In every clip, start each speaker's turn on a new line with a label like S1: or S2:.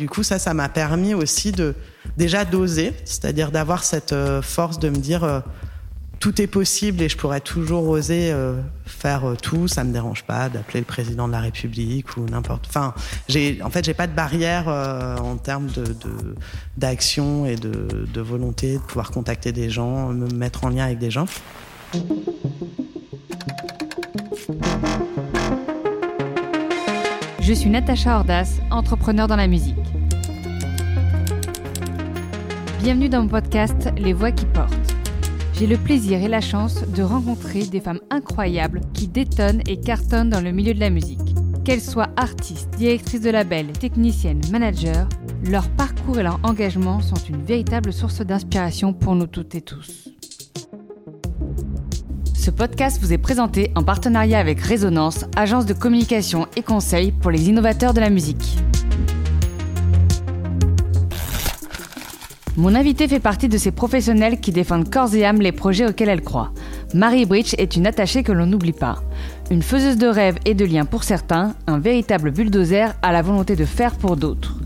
S1: Du coup, ça, ça m'a permis aussi de déjà d'oser, c'est-à-dire d'avoir cette euh, force de me dire euh, tout est possible et je pourrais toujours oser euh, faire tout. Ça me dérange pas d'appeler le président de la République ou n'importe. Enfin, j'ai en fait j'ai pas de barrière en termes de d'action et de, de volonté de pouvoir contacter des gens, me mettre en lien avec des gens.
S2: Je suis Natacha Ordas, entrepreneur dans la musique. Bienvenue dans mon podcast Les Voix qui portent. J'ai le plaisir et la chance de rencontrer des femmes incroyables qui détonnent et cartonnent dans le milieu de la musique. Qu'elles soient artistes, directrices de label, techniciennes, managers, leur parcours et leur engagement sont une véritable source d'inspiration pour nous toutes et tous. Ce podcast vous est présenté en partenariat avec Résonance, agence de communication et conseil pour les innovateurs de la musique. Mon invité fait partie de ces professionnels qui défendent corps et âme les projets auxquels elle croit. Marie Bridge est une attachée que l'on n'oublie pas. Une faiseuse de rêves et de liens pour certains, un véritable bulldozer à la volonté de faire pour d'autres.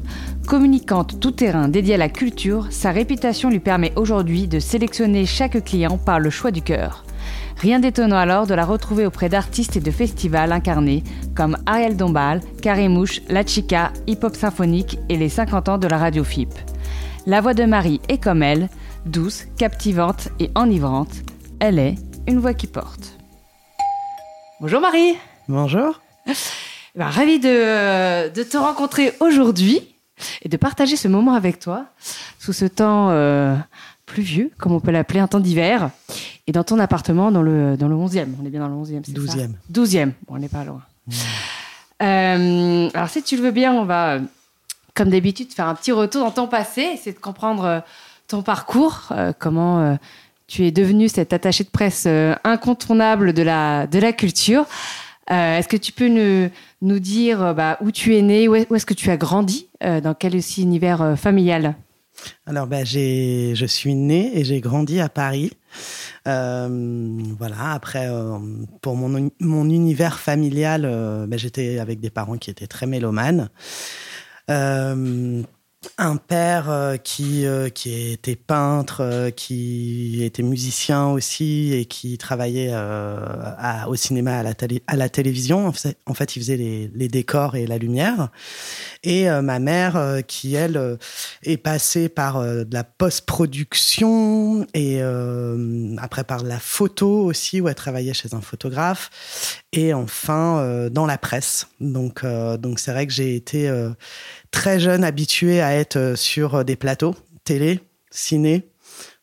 S2: Communicante tout terrain dédiée à la culture, sa réputation lui permet aujourd'hui de sélectionner chaque client par le choix du cœur. Rien d'étonnant alors de la retrouver auprès d'artistes et de festivals incarnés comme Ariel Dombal, Karimouche, La Chica, Hip Hop Symphonique et les 50 ans de la radio FIP. La voix de Marie est comme elle, douce, captivante et enivrante. Elle est une voix qui porte. Bonjour Marie
S1: Bonjour
S2: ben, Ravie de, de, te rencontrer aujourd'hui et de partager ce moment avec toi sous ce temps euh, pluvieux, comme on peut l'appeler, un temps d'hiver. Et dans ton appartement, dans le, dans le 11e. On est bien dans le 11e, c'est 12e. 12e. Bon, on n'est pas loin. Mmh. Euh, alors, si tu le veux bien, on va, comme d'habitude, faire un petit retour dans ton passé, essayer de comprendre euh, ton parcours, euh, comment tu es devenu cet attaché de presse incontournable de la, de la culture. est-ce que tu peux nous, nous dire bah, où tu es né, où est-ce que tu as grandi, dans quel aussi univers familial?
S1: Alors, ben, j'ai, je suis née et j'ai grandi à Paris. Euh, voilà. Après, euh, pour mon, mon univers familial, euh, ben, j'étais avec des parents qui étaient très mélomanes Um, un père euh, qui euh, qui était peintre, euh, qui était musicien aussi et qui travaillait au cinéma, à la, télé, à la télévision. En fait, il faisait les, les décors et la lumière. Et ma mère, qui elle est passée par de la post-production et après par la photo aussi, où elle travaillait chez un photographe. Et enfin dans la presse. Donc donc c'est vrai que j'ai été très jeune habitué à être euh, sur euh, des plateaux, télé, ciné,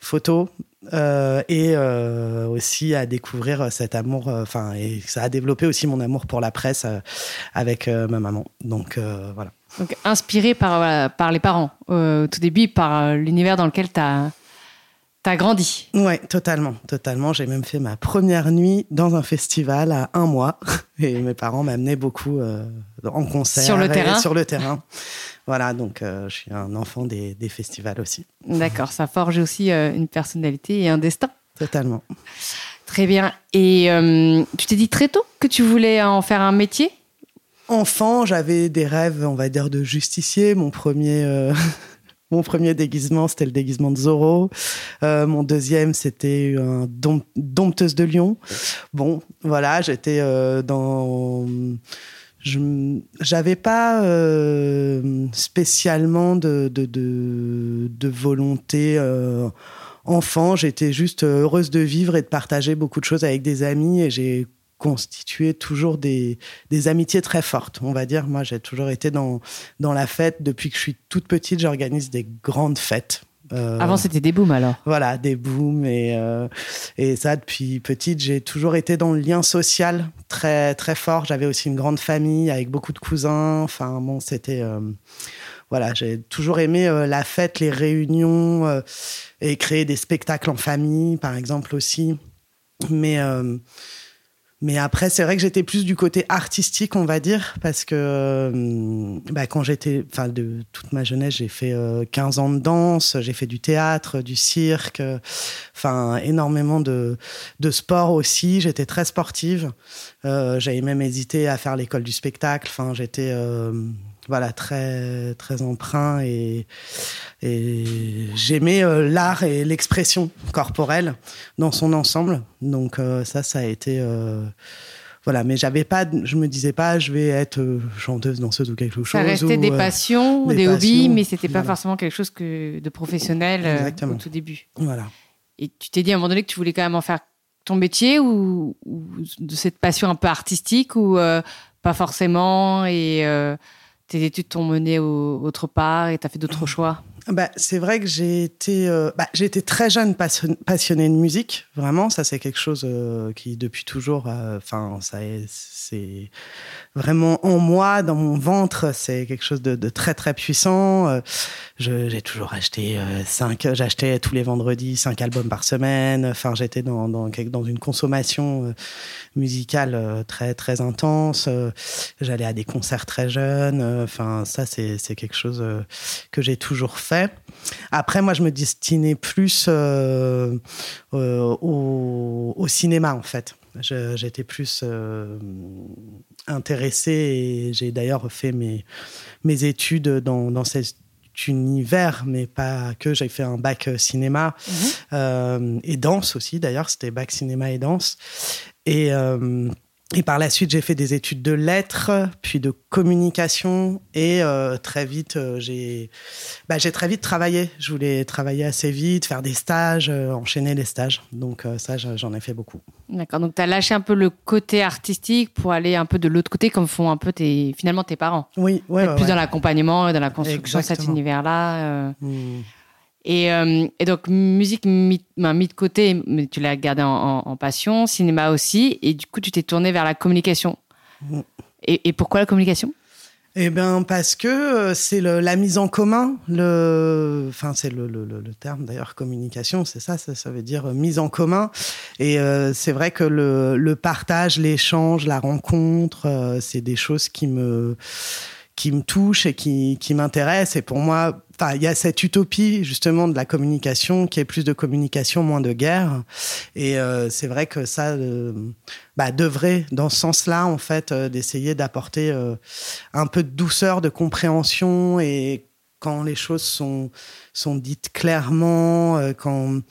S1: photo, euh, et aussi à découvrir cet amour. Enfin, et ça a développé aussi mon amour pour la presse avec ma maman. Donc voilà.
S2: Donc inspiré par, par les parents, au tout début, par l'univers dans lequel tu as T'as grandi.
S1: Ouais, totalement, totalement. J'ai même fait ma première nuit dans un festival à un mois et mes parents m'amenaient beaucoup euh, en concert
S2: sur le terrain.
S1: Sur le terrain. voilà, donc euh, je suis un enfant des, des festivals aussi.
S2: D'accord, ça forge aussi euh, une personnalité et un destin.
S1: Totalement.
S2: Très bien. Et tu t'es dit très tôt que tu voulais en faire un métier?
S1: Enfant, j'avais des rêves, on va dire, de justicier. Mon premier mon premier déguisement, c'était le déguisement de Zorro. Euh, mon deuxième, c'était un dompteuse de lion. Bon, voilà, j'étais euh, dans j'avais pas euh, spécialement de, de, de, de volonté euh, enfant j'étais juste heureuse de vivre et de partager beaucoup de choses avec des amis et j'ai constitué toujours des, des amitiés très fortes, on va dire. Moi, j'ai toujours été dans, dans la fête. Depuis que je suis toute petite, j'organise des grandes fêtes.
S2: Euh, Avant, c'était des booms alors
S1: Voilà, des booms. Et, euh, et ça, depuis petite, j'ai toujours été dans le lien social très, très fort. J'avais aussi une grande famille avec beaucoup de cousins. Enfin, bon, c'était. Euh, voilà, j'ai toujours aimé la fête, les réunions et créer des spectacles en famille, par exemple aussi. Mais mais après, c'est vrai que j'étais plus du côté artistique, on va dire, parce que euh, bah, quand j'étais, enfin, de toute ma jeunesse, j'ai fait 15 euh, ans de danse, j'ai fait du théâtre, du cirque, enfin, énormément de, de sport aussi. J'étais très sportive. Euh, J'avais même hésité à faire l'école du spectacle. Enfin, j'étais voilà, très, très emprunt et, et j'aimais euh, l'art et l'expression corporelle dans son ensemble. Donc euh, ça, ça a été euh, voilà, mais j'avais pas, je me disais pas, je vais être chanteuse, danseuse ou quelque chose. Ça
S2: restait des passions, des, hobbies, mais c'était pas forcément quelque chose que de professionnel au tout début.
S1: Voilà.
S2: Et tu t'es dit à un moment donné que tu voulais quand même en faire ton métier ou, ou de cette passion un peu artistique ou pas forcément et tes études t'ont mené autre part et tu as fait d'autres choix?
S1: Bah, c'est vrai que j'ai été, euh, bah, j'ai été très jeune passionnée de musique, vraiment. Ça, c'est quelque chose euh, qui, depuis toujours, euh, enfin, ça c'est vraiment en moi, dans mon ventre, c'est quelque chose de, très, très puissant. j'ai toujours acheté cinq, j'achetais tous les vendredis cinq albums par semaine. Enfin, j'étais dans, dans, dans, une consommation musicale très, très intense. J'allais à des concerts très jeunes. Enfin, ça, c'est quelque chose que j'ai toujours fait après, moi, je me destinais plus euh, euh, au, cinéma, en fait. J'étais plus euh, intéressée et j'ai d'ailleurs fait mes, mes études dans, dans cet univers, mais pas que. J'ai fait un bac cinéma mhm. et danse aussi, d'ailleurs. C'était bac cinéma et danse. Et et par la suite, j'ai fait des études de lettres, puis de communication, et euh, très vite, euh, j'ai, bah, j'ai très vite travaillé. Je voulais travailler assez vite, faire des stages, euh, enchaîner les stages. Donc ça, j'en ai fait beaucoup.
S2: D'accord. Donc tu as lâché un peu le côté artistique pour aller un peu de l'autre côté, comme font un peu tes, finalement tes parents.
S1: Oui, ouais,
S2: Plus dans l'accompagnement et dans la construction de cet univers-là. Mmh. Et, euh, et, donc, musique mis, ben, mis, de côté, mais tu l'as gardé en, en, passion, cinéma aussi, et du coup, tu t'es tourné vers la communication. Mm. Et, et, pourquoi la communication?
S1: Eh bien, parce que euh, c'est la mise en commun, le, enfin, c'est le, le, le, terme d'ailleurs, communication, c'est ça, ça, ça, veut dire euh, mise en commun. Et euh, c'est vrai que le, partage, l'échange, la rencontre, c'est des choses qui me qui me touchent et qui, m'intéressent. Et pour moi, il y a cette utopie justement de la communication qui est plus de communication, moins de guerre. Et euh, c'est vrai que ça euh, bah, devrait, dans ce sens-là, en fait, euh, d'essayer d'apporter un peu de douceur, de compréhension et quand les choses sont sont dites clairement, quand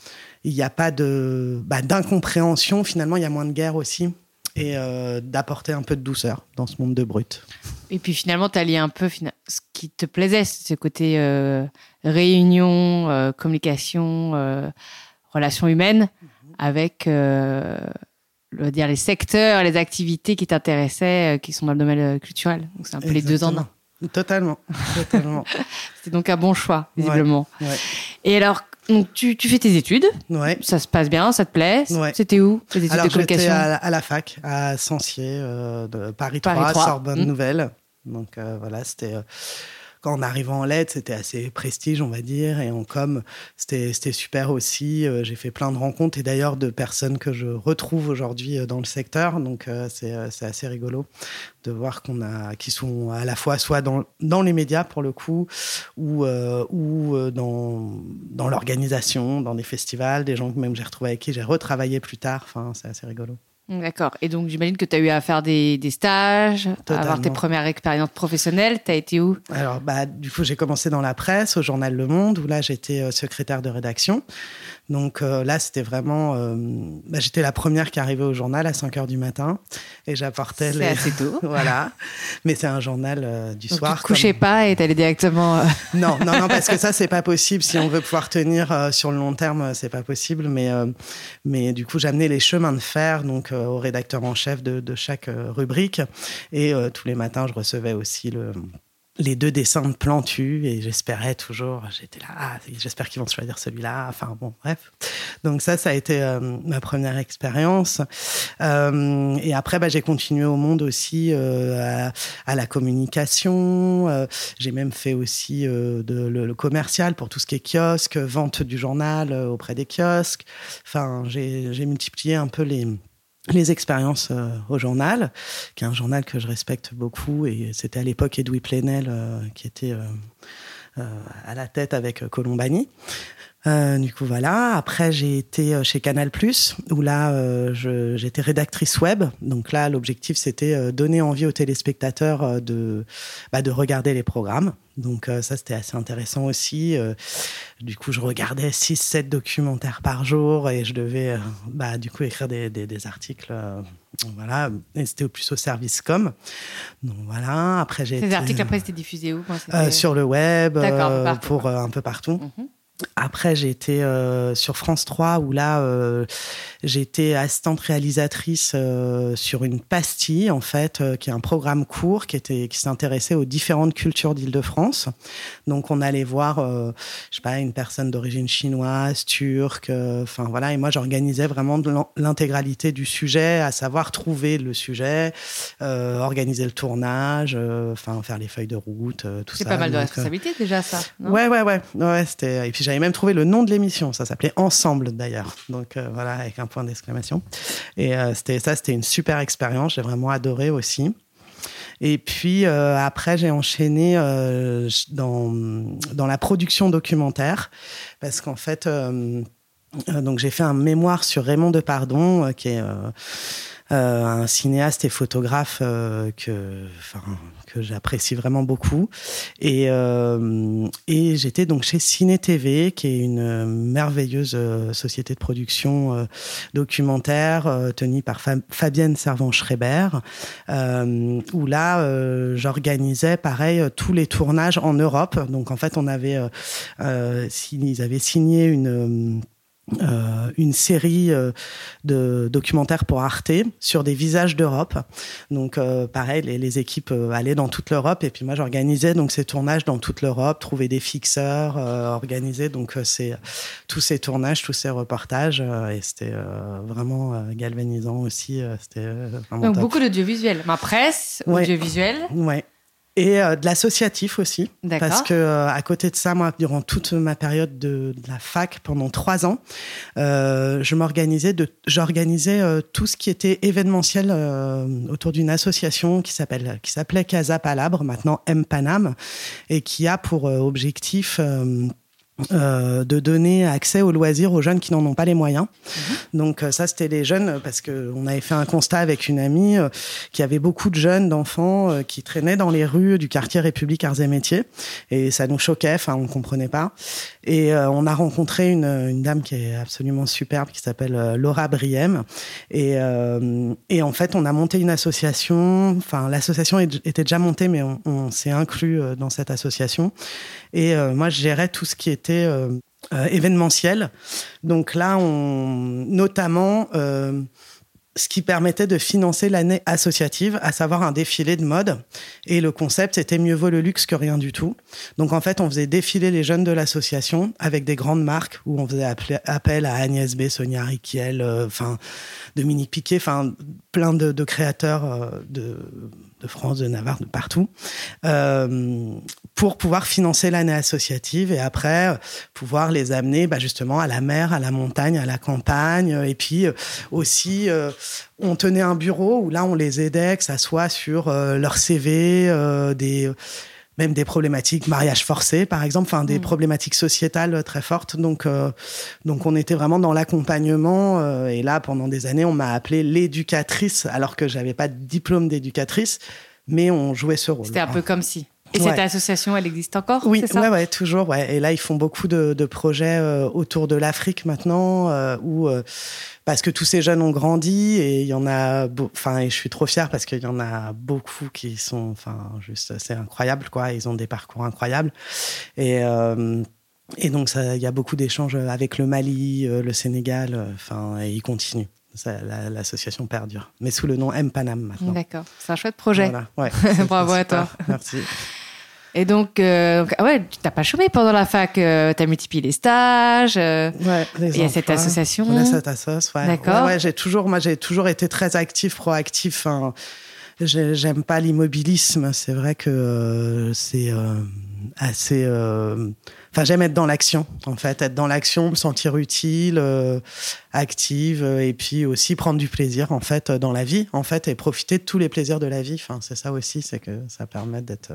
S1: il n'y a pas de bah, d'incompréhension, finalement, il y a moins de guerre aussi et euh, d'apporter un peu de douceur dans ce monde de brut.
S2: Et puis finalement, tu as lié un peu ce qui te plaisait, ce côté euh, réunion, euh, communication, relations humaines, mhm. avec le, dire, les secteurs, les activités qui t'intéressaient, qui sont dans le domaine culturel. Donc c'est un peu les deux en un.
S1: Totalement, totalement.
S2: C'est donc un bon choix, visiblement. Et alors, donc tu, tu, fais tes études.
S1: Ouais.
S2: Ça se passe bien, ça te plaît. C'était où
S1: tes études Alors, de communication à, à, la fac, à Sancier, euh, de Paris 3, Sorbonne mmh. Nouvelle. Donc euh, voilà, c'était. Euh, quand on arrivait en lettres, c'était assez prestige, on va dire, et en com, c'était super aussi. Euh, j'ai fait plein de rencontres et d'ailleurs de personnes que je retrouve aujourd'hui euh, dans le secteur, donc euh, c'est assez rigolo de voir qu'on a, qui sont à la fois soit dans, dans les médias pour le coup, ou, ou dans, dans l'organisation, dans des festivals, des gens que même j'ai retrouvés avec qui j'ai retravaillé plus tard. Enfin, c'est assez rigolo.
S2: D'accord. Et donc, j'imagine que tu as eu à faire des, des stages, à avoir tes premières expériences professionnelles. Tu as été où?
S1: Alors, bah, du coup, j'ai commencé dans la presse, au journal Le Monde, où là, j'étais euh, secrétaire de rédaction. Donc euh, là, c'était vraiment. Euh, bah, j'étais la première qui arrivait au journal à 5 h du matin et j'apportais
S2: les. assez tôt.
S1: voilà. Mais c'est un journal du soir.
S2: Tu te couchais pas et t'allais directement.
S1: non, non, non, parce que ça, c'est pas possible. Si on veut pouvoir tenir sur le long terme, c'est pas possible. Mais, mais du coup, j'amenais les chemins de fer donc au rédacteur en chef de, de chaque rubrique et tous les matins, je recevais aussi le les deux dessins de Plantu et j'espérais toujours, j'étais là, ah, j'espère qu'ils vont choisir celui-là. Enfin bon, bref. Donc ça, ça a été euh, ma première expérience. Euh, et après, bah, j'ai continué au monde aussi euh, à, la communication. J'ai même fait aussi le, le, commercial pour tout ce qui est kiosque, vente du journal auprès des kiosques. Enfin, j'ai multiplié un peu les les expériences euh, au journal, qui est un journal que je respecte beaucoup. Et c'était à l'époque Edoui Plenel, euh, qui était euh, à la tête avec Colombani. Euh, du coup, voilà. Après, j'ai été euh, chez Canal+, où là, euh, j'étais rédactrice web. Donc là, l'objectif, c'était donner envie aux téléspectateurs de, bah, de regarder les programmes. Donc ça, c'était assez intéressant aussi. du coup, je regardais 6-7 documentaires par jour et je devais, bah, du coup, écrire des, des, des articles. voilà. Et c'était au plus au service com. Donc voilà. Après, j'ai
S2: Ces articles, après, c'était diffusé où?
S1: Sur le web, pour un peu partout. Mm après, j'ai été euh, sur France 3 où là, euh, j'ai été assistante réalisatrice euh, sur une pastille en fait, euh, qui est un programme court qui était qui s'intéressait aux différentes cultures d'Île-de-France. Donc, on allait voir, je sais pas, une personne d'origine chinoise, turque, enfin voilà. Et moi, j'organisais vraiment l'intégralité du sujet, à savoir trouver le sujet, organiser le tournage, enfin faire les feuilles de route, tout ça.
S2: C'est pas mal de responsabilité déjà ça.
S1: Non? Ouais, ouais, ouais, ouais. C'était et puis j'avais même trouvé le nom de l'émission. Ça s'appelait Ensemble d'ailleurs. Donc euh, voilà, avec un point d'exclamation. Et euh, c'était ça, c'était une super expérience. J'ai vraiment adoré aussi. Et puis euh, après, j'ai enchaîné dans, dans la production documentaire parce qu'en fait, donc j'ai fait un mémoire sur Raymond Depardon, qui est un cinéaste et photographe que, que j'apprécie vraiment beaucoup. Et, euh, et j'étais donc chez Ciné TV, qui est une merveilleuse société de production documentaire tenue par Fabienne Servan-Schreiber, où là, j'organisais pareil tous les tournages en Europe. Donc en fait, on avait, ils avaient signé une euh, une série euh, de documentaires pour Arte sur des visages d'Europe. Donc euh, pareil, les, les équipes allaient dans toute l'Europe et puis moi j'organisais donc ces tournages dans toute l'Europe, trouver des fixeurs, organiser donc tous ces tournages, tous ces reportages et c'était vraiment galvanisant aussi. c'était
S2: donc top. beaucoup d'audiovisuel, ma presse, audiovisuel.
S1: Ouais. Et euh, de l'associatif aussi. Parce que euh, à côté de ça moi durant toute ma période de, de la fac pendant trois ans euh, je m'organisais de j'organisais tout ce qui était événementiel autour d'une association qui s'appelle qui s'appelait Casa Palabre maintenant M Panam et qui a pour objectif euh, de donner accès aux loisirs aux jeunes qui n'en ont pas les moyens. Mmh. Donc euh, ça, c'était les jeunes parce que on avait fait un constat avec une amie euh, qui avait beaucoup de jeunes, d'enfants euh, qui traînaient dans les rues du quartier République Arts et Métiers et ça nous choquait. Enfin, on comprenait pas. Et euh, on a rencontré une, une, dame qui est absolument superbe qui s'appelle euh, Laura Briem et, et en fait, on a monté une association. Enfin, l'association était déjà montée, mais on, on s'est inclus dans cette association. Et moi, je gérais tout ce qui était était euh, euh, événementiel. Donc là, notamment, euh, ce qui permettait de financer l'année associative, à savoir un défilé de mode. Et le concept, c'était mieux vaut le luxe que rien du tout. Donc en fait, on faisait défiler les jeunes de l'association avec des grandes marques où on faisait appel à Agnès B, Sonia Riquiel, enfin Dominique Piquet, plein de, de créateurs de de France, de Navarre, de partout, euh, pour pouvoir financer l'année associative et après euh, pouvoir les amener bah, justement à la mer, à la montagne, à la campagne. Et puis euh, aussi, on tenait un bureau où là, on les aidait, que ça soit sur euh, leur CV, des même des problématiques mariage forcé par exemple enfin des mmh. problématiques sociétales très fortes. Donc euh, donc on était vraiment dans l'accompagnement euh, et là pendant des années on m'a appelé l'éducatrice alors que j'avais pas de diplôme d'éducatrice mais on jouait ce rôle.
S2: C'était un peu comme si et ouais. cette association, elle existe encore
S1: Oui, ouais, ouais, toujours. Ouais. Et là, ils font beaucoup de, de projets euh, autour de l'Afrique maintenant, euh, où euh, parce que tous ces jeunes ont grandi et il y en a, enfin, et je suis trop fière parce qu'il y en a beaucoup qui sont, enfin, juste, c'est incroyable, quoi. Ils ont des parcours incroyables et et donc ça, il y a beaucoup d'échanges avec le Mali, le Sénégal, enfin, et ils continuent l'association la, perdure, mais sous le nom M Panam maintenant.
S2: D'accord, c'est un chouette projet. Voilà.
S1: Ouais,
S2: Bravo à toi.
S1: Merci.
S2: Et donc, euh, ah ouais, tu n'as pas chômé pendant la fac, euh, tu as multiplié les stages. Euh,
S1: ouais,
S2: il y a cette association.
S1: On a cette association, ouais.
S2: D'accord.
S1: Ouais, ouais j'ai toujours, moi, j'ai toujours été très actif, proactif. Hein. J'aime pas l'immobilisme. C'est vrai que euh, c'est euh, assez. Enfin, j'aime être dans l'action, en fait, être dans l'action, me sentir utile, active, et puis aussi prendre du plaisir, en fait, dans la vie, en fait, et profiter de tous les plaisirs de la vie. Enfin, c'est ça aussi, c'est que ça permet d'être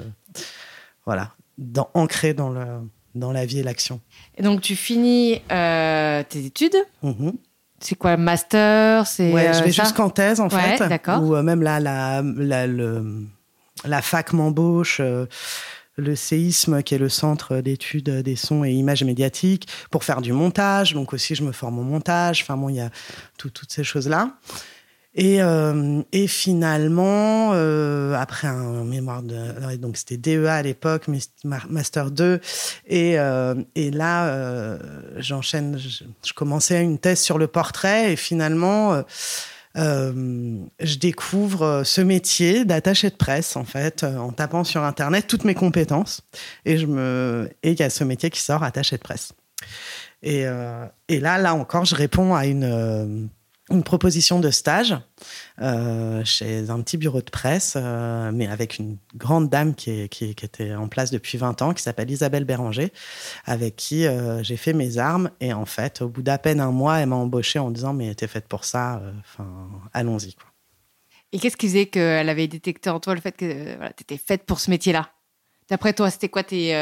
S1: voilà, dans, ancré dans, le, dans la vie et l'action.
S2: Et donc, tu finis tes études. Mm-hmm. C'est quoi, master
S1: c'est Ouais, je vais jusqu'en thèse, en
S2: ouais,
S1: fait.
S2: D'accord.
S1: Ou même là, la, la, le, la fac m'embauche le séisme, qui est le centre d'études des sons et images médiatiques, pour faire du montage. Donc aussi, je me forme au montage. Enfin bon, il y a toutes ces choses-là. Et, euh, et finalement, euh, après un mémoire de... Donc c'était DEA à l'époque, Master 2. Et, euh, et là, j'enchaîne, je, je, commençais une thèse sur le portrait. Et finalement je découvre ce métier d'attaché de presse, en fait, en tapant sur Internet toutes mes compétences. Et il y a ce métier qui sort, attaché de presse. Et là, là encore, je réponds à une une proposition de stage euh, chez un petit bureau de presse, euh, mais avec une grande dame qui, était en place depuis 20 ans, qui s'appelle Isabelle Béranger, avec qui euh, j'ai fait mes armes. Et en fait, au bout d'à peine un mois, elle m'a embauchée en disant Mais t'es faite pour ça, allons-y.
S2: Et qu'est-ce qui faisait qu'elle avait détecté en toi le fait que voilà, tu étais faite pour ce métier-là? D'après toi, c'était quoi tes.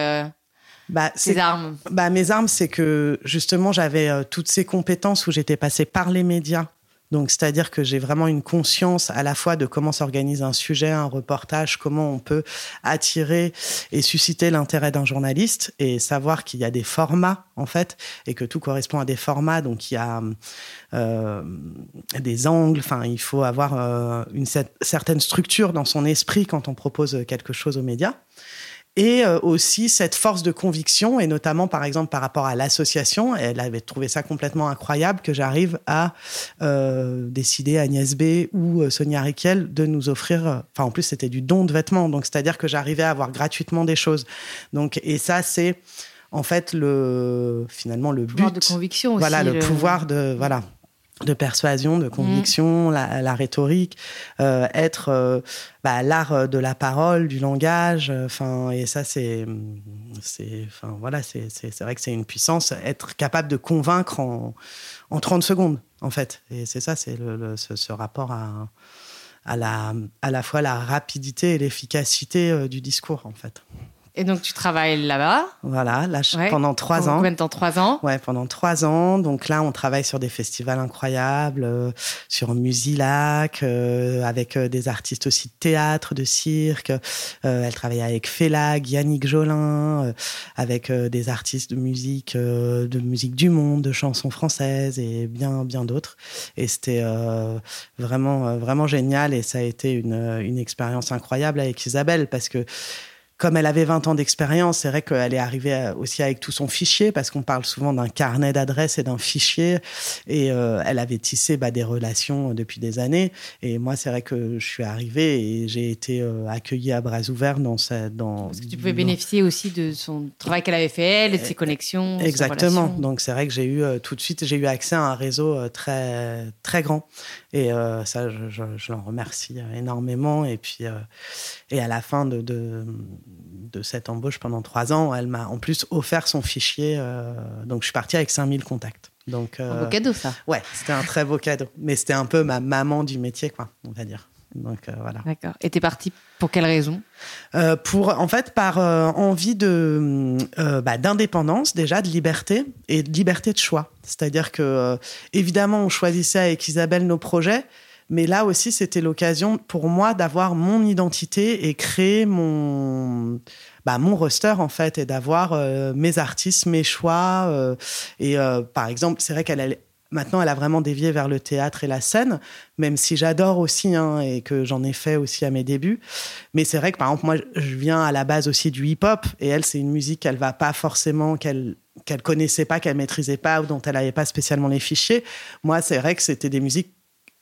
S2: Bah, armes.
S1: Bah, Mes armes, c'est que justement, j'avais toutes ces compétences où j'étais passée par les médias. Donc, c'est-à-dire que j'ai vraiment une conscience à la fois de comment s'organise un sujet, un reportage, comment on peut attirer et susciter l'intérêt d'un journaliste et savoir qu'il y a des formats, en fait, et que tout correspond à des formats. Donc, il y a euh, des angles, enfin, il faut avoir euh, une certaine structure dans son esprit quand on propose quelque chose aux médias et euh, aussi cette force de conviction, et notamment par exemple par rapport à l'association, elle avait trouvé ça complètement incroyable que j'arrive à euh, décider Agnès B ou euh, Sonia Riquel de nous offrir, enfin en plus c'était du don de vêtements, donc c'est-à-dire que j'arrivais à avoir gratuitement des choses. Donc et ça c'est en fait le finalement le,
S2: pouvoir de conviction aussi.
S1: Voilà le, pouvoir de voilà de persuasion, de conviction, mmh. la, rhétorique, euh, être euh, bah, l'art euh, de la parole, du langage. Enfin, et ça, c'est, c'est, enfin voilà, c'est, c'est, vrai que c'est une puissance, être capable de convaincre en, en 30 secondes, en fait. Et c'est ça, c'est le, ce, rapport à, à la, à la fois la rapidité et l'efficacité du discours, en fait.
S2: Et donc, tu travailles là-bas
S1: Voilà, là, pendant trois ans.
S2: Combien de temps? Trois ans?
S1: Ouais, pendant trois ans. Donc là, on travaille sur des festivals incroyables, euh, sur Musilac, euh, avec euh, des artistes aussi de théâtre, de cirque. elle travaille avec Félag, Yannick Jolin, avec des artistes de musique, de musique du monde, de chansons françaises et bien, bien d'autres. Et c'était vraiment, vraiment génial. Et ça a été une, une expérience incroyable avec Isabelle parce que comme elle avait 20 ans d'expérience, c'est vrai qu'elle est arrivée aussi avec tout son fichier, parce qu'on parle souvent d'un carnet d'adresses et d'un fichier. Et euh, elle avait tissé bah, des relations depuis des années. Et moi, c'est vrai que je suis arrivée et j'ai été euh, accueillie à bras ouverts dans cette. Dans,
S2: parce que tu pouvais bénéficier aussi de son travail qu'elle avait fait elle et de ses connexions.
S1: Exactement. Donc c'est vrai que j'ai eu euh, tout de suite, j'ai eu accès à un réseau très très grand. Et ça, je, je, je l'en remercie énormément. Et puis, et à la fin de, de de cette embauche pendant trois ans, elle m'a en plus offert son fichier. Euh, donc, je suis partie avec 5000 contacts. Donc,
S2: un beau euh, cadeau, ça.
S1: Ouais, c'était un très beau cadeau. Mais c'était un peu ma maman du métier, quoi, on va dire. Donc, euh, voilà.
S2: D'accord. Et t'es partie pour quelle raison?
S1: Pour, en fait, par envie de bah, d'indépendance, déjà, de liberté et de liberté de choix. C'est-à-dire que, évidemment, on choisissait avec Isabelle nos projets, mais là aussi, c'était l'occasion pour moi d'avoir mon identité et créer mon, bah, mon roster, en fait, et d'avoir euh, mes artistes, mes choix. Euh, et euh, par exemple, c'est vrai qu'elle Maintenant, elle a vraiment dévié vers le théâtre et la scène, même si j'adore aussi hein, et que j'en ai fait aussi à mes débuts. Mais c'est vrai que, par exemple, moi, je viens à la base aussi du hip-hop et elle, c'est une musique qu'elle va pas forcément, qu'elle qu'elle connaissait pas, qu'elle maîtrisait pas ou dont elle n'avait pas spécialement les fichiers. Moi, c'est vrai que c'était des musiques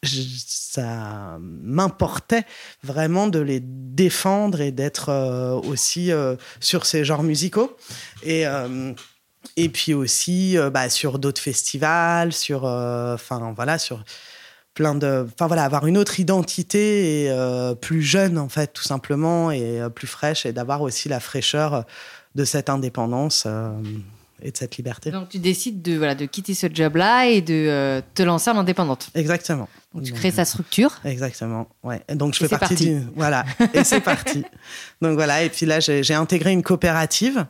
S1: ça m'importait vraiment de les défendre et d'être euh, aussi euh, sur ces genres musicaux. Et, euh, et puis aussi bah, sur d'autres festivals, sur, enfin voilà, sur plein de, enfin voilà, avoir une autre identité et plus jeune en fait, tout simplement, et plus fraîche, et d'avoir aussi la fraîcheur de cette indépendance et de cette liberté.
S2: Donc tu décides de, voilà, de quitter ce job-là et de te lancer en indépendante.
S1: Exactement.
S2: Donc tu crées sa structure.
S1: Exactement. Ouais. Donc je fais partie du voilà et c'est parti. Donc voilà et puis là j'ai intégré une coopérative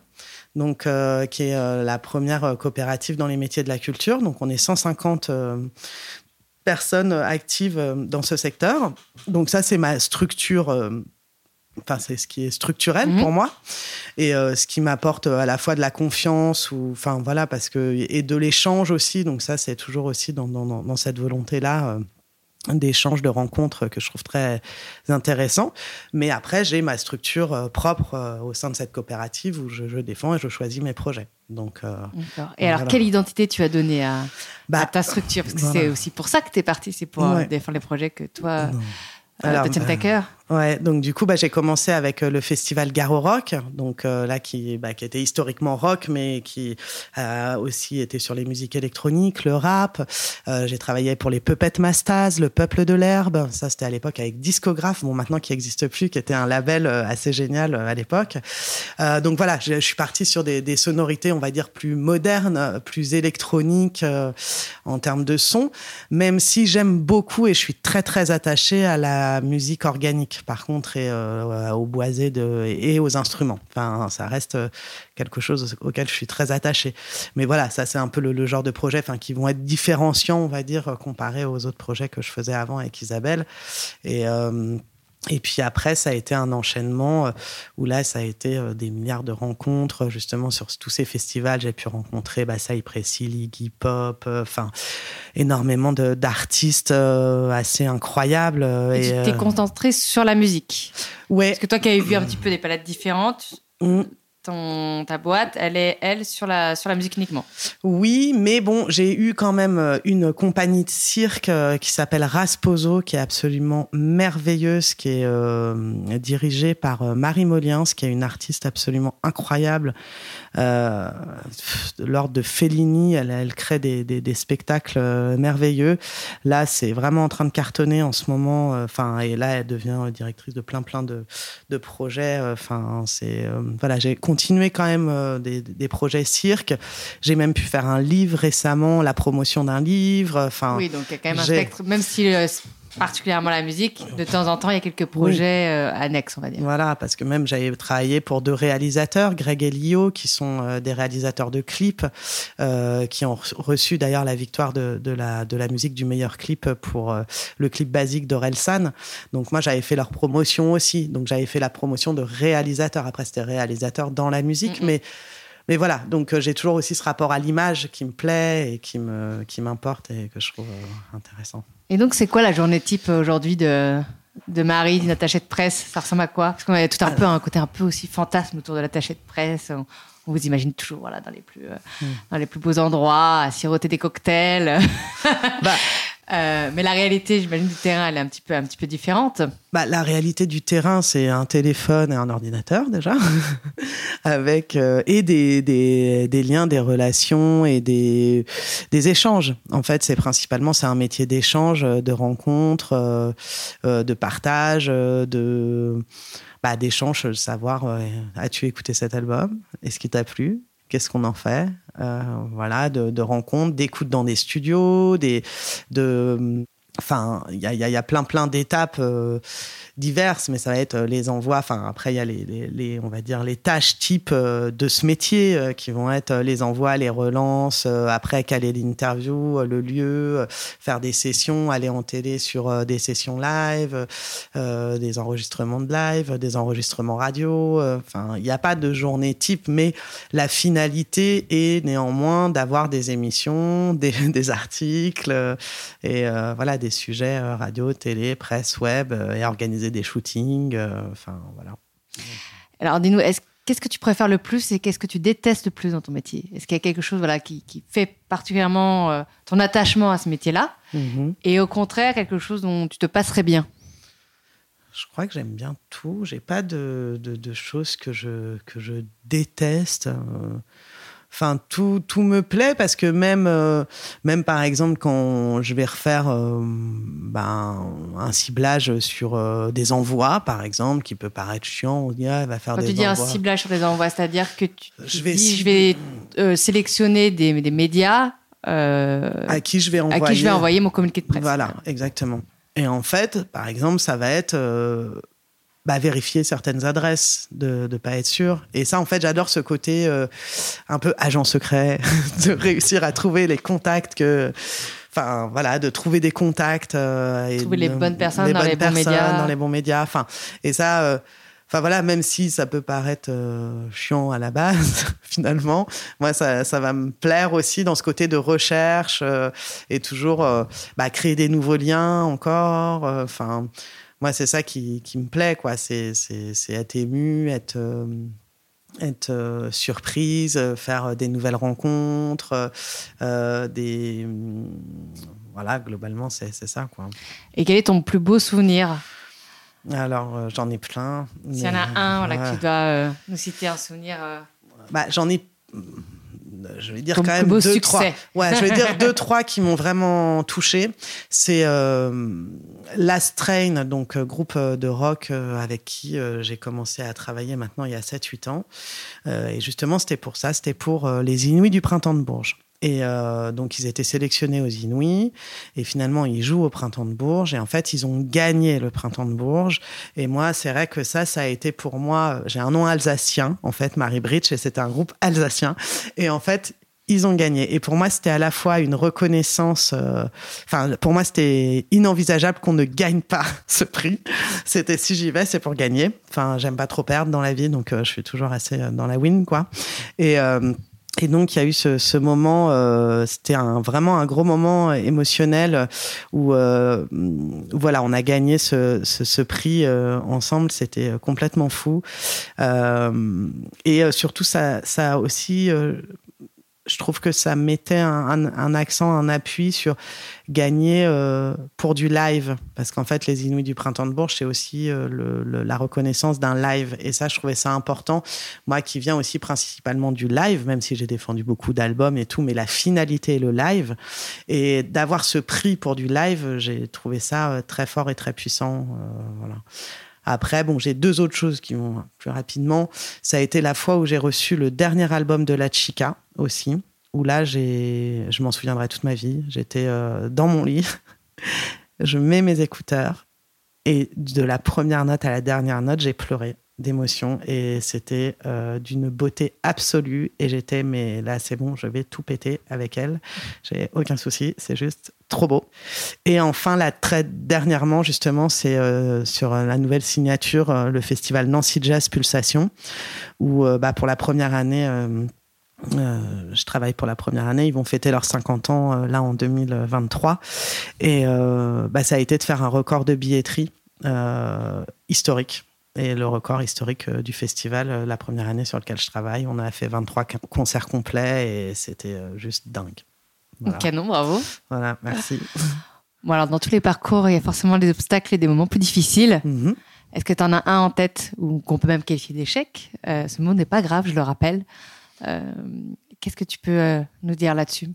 S1: donc euh, qui est euh, la première coopérative dans les métiers de la culture. Donc on est 150 euh, personnes actives dans ce secteur. Donc ça c'est ma structure enfin c'est ce qui est structurel mhm. pour moi et ce qui m'apporte à la fois de la confiance ou enfin voilà parce que et de l'échange aussi donc ça c'est toujours aussi dans, dans, dans cette volonté là d'échanges, de rencontres que je trouve très intéressant. Mais après, j'ai ma structure euh, propre euh, au sein de cette coopérative où je, défends et je choisis mes projets. Donc,
S2: euh, et alors, quelle identité tu as donnée à, bah, ta structure? Parce que c'est aussi pour ça que tu es parti, c'est pour défendre les projets que toi, alors, tu tiens cœur.
S1: Ouais, donc du coup, bah, j'ai commencé avec euh, le festival Garo Rock, donc euh, là qui, bah, qui était historiquement rock, mais qui a aussi été sur les musiques électroniques, le rap. Euh, j'ai travaillé pour les Puppet Masters, le Peuple de l'herbe. Ça, c'était à l'époque avec Discographe, bon maintenant qui n'existe plus, qui était un label assez génial à l'époque. donc voilà, je, suis partie sur des, des, sonorités, on va dire plus modernes, plus électroniques en termes de son, même si j'aime beaucoup et je suis très très attachée à la musique organique par contre, et euh, au et aux instruments. Enfin, ça reste euh, quelque chose auquel je suis très attaché. Mais voilà, ça c'est un peu le, genre de projet, qui vont être différenciants, on va dire, comparé aux autres projets que je faisais avant avec Isabelle. Et euh, et puis après, ça a été un enchaînement euh, où là, ça a été euh, des milliards de rencontres, justement, sur tous ces festivals. J'ai pu rencontrer bah, Cypress Hill, Iggy Pop, euh, enfin, énormément d'artistes assez incroyables.
S2: Et, tu t'es concentré sur la musique.
S1: Ouais.
S2: Parce que toi qui avais vu un petit peu des palettes différentes, mmh ta boîte, elle est, elle, sur la, sur la musique uniquement.
S1: Oui, mais bon, j'ai eu quand même euh, une compagnie de cirque euh, qui s'appelle Rasposo, qui est absolument merveilleuse, qui est euh, dirigée par Marie Moliens, qui est une artiste absolument incroyable. Euh, l'ordre de Fellini, elle, elle crée des, des, des, spectacles merveilleux. Là, c'est vraiment en train de cartonner en ce moment. Enfin, et là, elle devient directrice de plein, plein de, de projets. Enfin, c'est voilà, j'ai continuer quand même euh, des, des, projets cirque. J'ai même pu faire un livre récemment, la promotion d'un livre. Enfin,
S2: oui, donc il y a quand même un spectre, même si euh, particulièrement la musique, de temps en temps, il y a quelques projets euh, annexes, on va dire.
S1: Voilà, parce que même j'avais travaillé pour deux réalisateurs, Greg et Lio, qui sont des réalisateurs de clips, euh, qui ont reçu d'ailleurs la victoire de, de, la, de la musique du meilleur clip pour le clip basique d'Orelsan. Donc moi, j'avais fait leur promotion aussi. Donc j'avais fait la promotion de réalisateurs. Après, c'était réalisateur dans la musique, mais mais voilà, donc euh, j'ai toujours aussi ce rapport à l'image qui me plaît et qui me qui m'importe et que je trouve euh, intéressant.
S2: Et donc c'est quoi la journée type aujourd'hui de de Marie, d'une attachée de presse? Ça ressemble à quoi? Parce qu'on a tout un peu un côté un peu aussi fantasme autour de l'attaché de presse. On, vous imagine toujours voilà dans les plus euh, mm. dans les plus beaux endroits, à siroter des cocktails. bah, euh, mais la réalité, j'imagine, du terrain, elle est un petit peu, différente.
S1: Bah, la réalité du terrain, c'est un téléphone et un ordinateur déjà, avec euh, et des, liens, des relations et des, échanges. En fait, c'est principalement c'est un métier d'échange, de rencontre, euh, euh, de partage, de bah, d'échange, savoir as-tu écouté cet album? Est-ce qu'il t'a plu? Qu'est-ce qu'on en fait euh, Voilà, de, rencontres, d'écoute dans des studios, des, de, enfin, il y a, y a, plein plein d'étapes. Euh, diverses, mais ça va être euh, les envois. Enfin, après, il y a les, on va dire, les tâches type euh, de ce métier euh, qui vont être les envois, les relances, après caler l'interview, le lieu, faire des sessions, aller en télé sur des sessions live, des enregistrements de live, des enregistrements radio. Enfin, il n'y a pas de journée type, mais la finalité est néanmoins d'avoir des émissions, des, articles et voilà des sujets radio, télé, presse, web et organiser des shootings. Euh, enfin, voilà.
S2: Alors, dis-nous, qu'est-ce que tu préfères le plus et qu'est-ce que tu détestes le plus dans ton métier? Est-ce qu'il y a quelque chose voilà, qui, fait particulièrement euh, ton attachement à ce métier-là? Mm-hmm. Et au contraire, quelque chose dont tu te passerais bien?
S1: Je crois que j'aime bien tout. J'ai pas de, de, choses que je, que je déteste. Euh, enfin tout tout me plaît parce que même euh, même par exemple quand je vais refaire euh, ben un ciblage sur euh, des envois par exemple qui peut paraître chiant on dit ah, va faire
S2: quand
S1: des
S2: tu dis un ciblage sur des envois c'est-à-dire que tu je vais dis, je vais sélectionner des, des médias
S1: à qui je vais envoyer
S2: à qui je vais envoyer mon communiqué de presse.
S1: Voilà, exactement. Et en fait, par exemple, ça va être bah, vérifier certaines adresses, de ne pas être sûr. Et ça, en fait, j'adore ce côté un peu agent secret, de réussir à trouver les contacts que enfin voilà, de trouver des contacts
S2: euh, et trouver les bonnes personnes dans les bons médias,
S1: dans les bons médias. Enfin, et ça. Euh, enfin voilà, même si ça peut paraître euh, chiant à la base, finalement, moi ça, ça va me plaire aussi dans ce côté de recherche et toujours bah, créer des nouveaux liens encore. Enfin, moi c'est ça qui, qui, me plaît quoi. C'est c'est être ému, être être euh, surprise, euh, faire euh, des nouvelles rencontres, des voilà globalement c'est ça quoi.
S2: Et quel est ton plus beau souvenir?
S1: Alors j'en ai plein.
S2: S'il y en a un voilà, qui doit nous citer un souvenir.
S1: Bah, j'en ai je vais dire quand même deux, trois. Ouais, je vais dire deux, trois qui m'ont vraiment touché. C'est euh, Last Train, donc euh, groupe euh, de rock euh, avec qui j'ai commencé à travailler maintenant il y a 7-8 ans. et justement, c'était pour ça, c'était pour les Inuits du printemps de Bourges. Et euh, donc, ils étaient sélectionnés aux Inouïs. Et finalement, ils jouent au Printemps de Bourges. Et en fait, ils ont gagné le Printemps de Bourges. Et moi, c'est vrai que ça, ça a été pour moi. J'ai un nom alsacien, en fait, Marie Bridge, et c'est un groupe alsacien. Et en fait, ils ont gagné. Et pour moi, c'était à la fois une reconnaissance. Euh, enfin, pour moi, c'était inenvisageable qu'on ne gagne pas ce prix. C'était si j'y vais, c'est pour gagner. Enfin, j'aime pas trop perdre dans la vie, donc euh, je suis toujours assez dans la win, quoi. Et et donc il y a eu ce, ce moment, euh, c'était un, vraiment un gros moment émotionnel où, euh, voilà, on a gagné ce, ce, ce prix euh, ensemble, c'était complètement fou. Euh, et euh, surtout ça, ça a aussi je trouve que ça mettait un, accent, un appui sur gagner euh, pour du live. Parce qu'en fait, les Inuits du Printemps de Bourges, c'est aussi euh, la reconnaissance d'un live. Et ça, je trouvais ça important. Moi qui viens aussi principalement du live, même si j'ai défendu beaucoup d'albums et tout, mais la finalité est le live. Et d'avoir ce prix pour du live, j'ai trouvé ça euh, très fort et très puissant. voilà. Après, bon, j'ai deux autres choses qui vont plus rapidement. Ça a été la fois où j'ai reçu le dernier album de La Chica aussi, où là, j'ai, je m'en souviendrai toute ma vie. J'étais euh, dans mon lit, je mets mes écouteurs et de la première note à la dernière note, j'ai pleuré d'émotion et c'était euh, d'une beauté absolue et j'étais mais là c'est bon je vais tout péter avec elle j'ai aucun souci c'est juste trop beau et enfin la très dernièrement justement c'est euh, sur la nouvelle signature euh, le festival Nancy Jazz Pulsation où bah, pour la première année je travaille pour la première année. Ils vont fêter leurs 50 ans là en 2023. Et bah, ça a été de faire un record de billetterie historique et le record historique euh, du festival, euh, la première année sur lequel je travaille, on a fait 23 concerts complets et c'était euh, juste dingue.
S2: Voilà. Canon, bravo.
S1: Voilà, merci.
S2: Bon, alors, dans tous les parcours, il y a forcément des obstacles et des moments plus difficiles. Mhm. Est-ce que tu en as un en tête ou qu'on peut même qualifier d'échec? Ce mot n'est pas grave, je le rappelle. Qu'est-ce que tu peux nous dire là-dessus?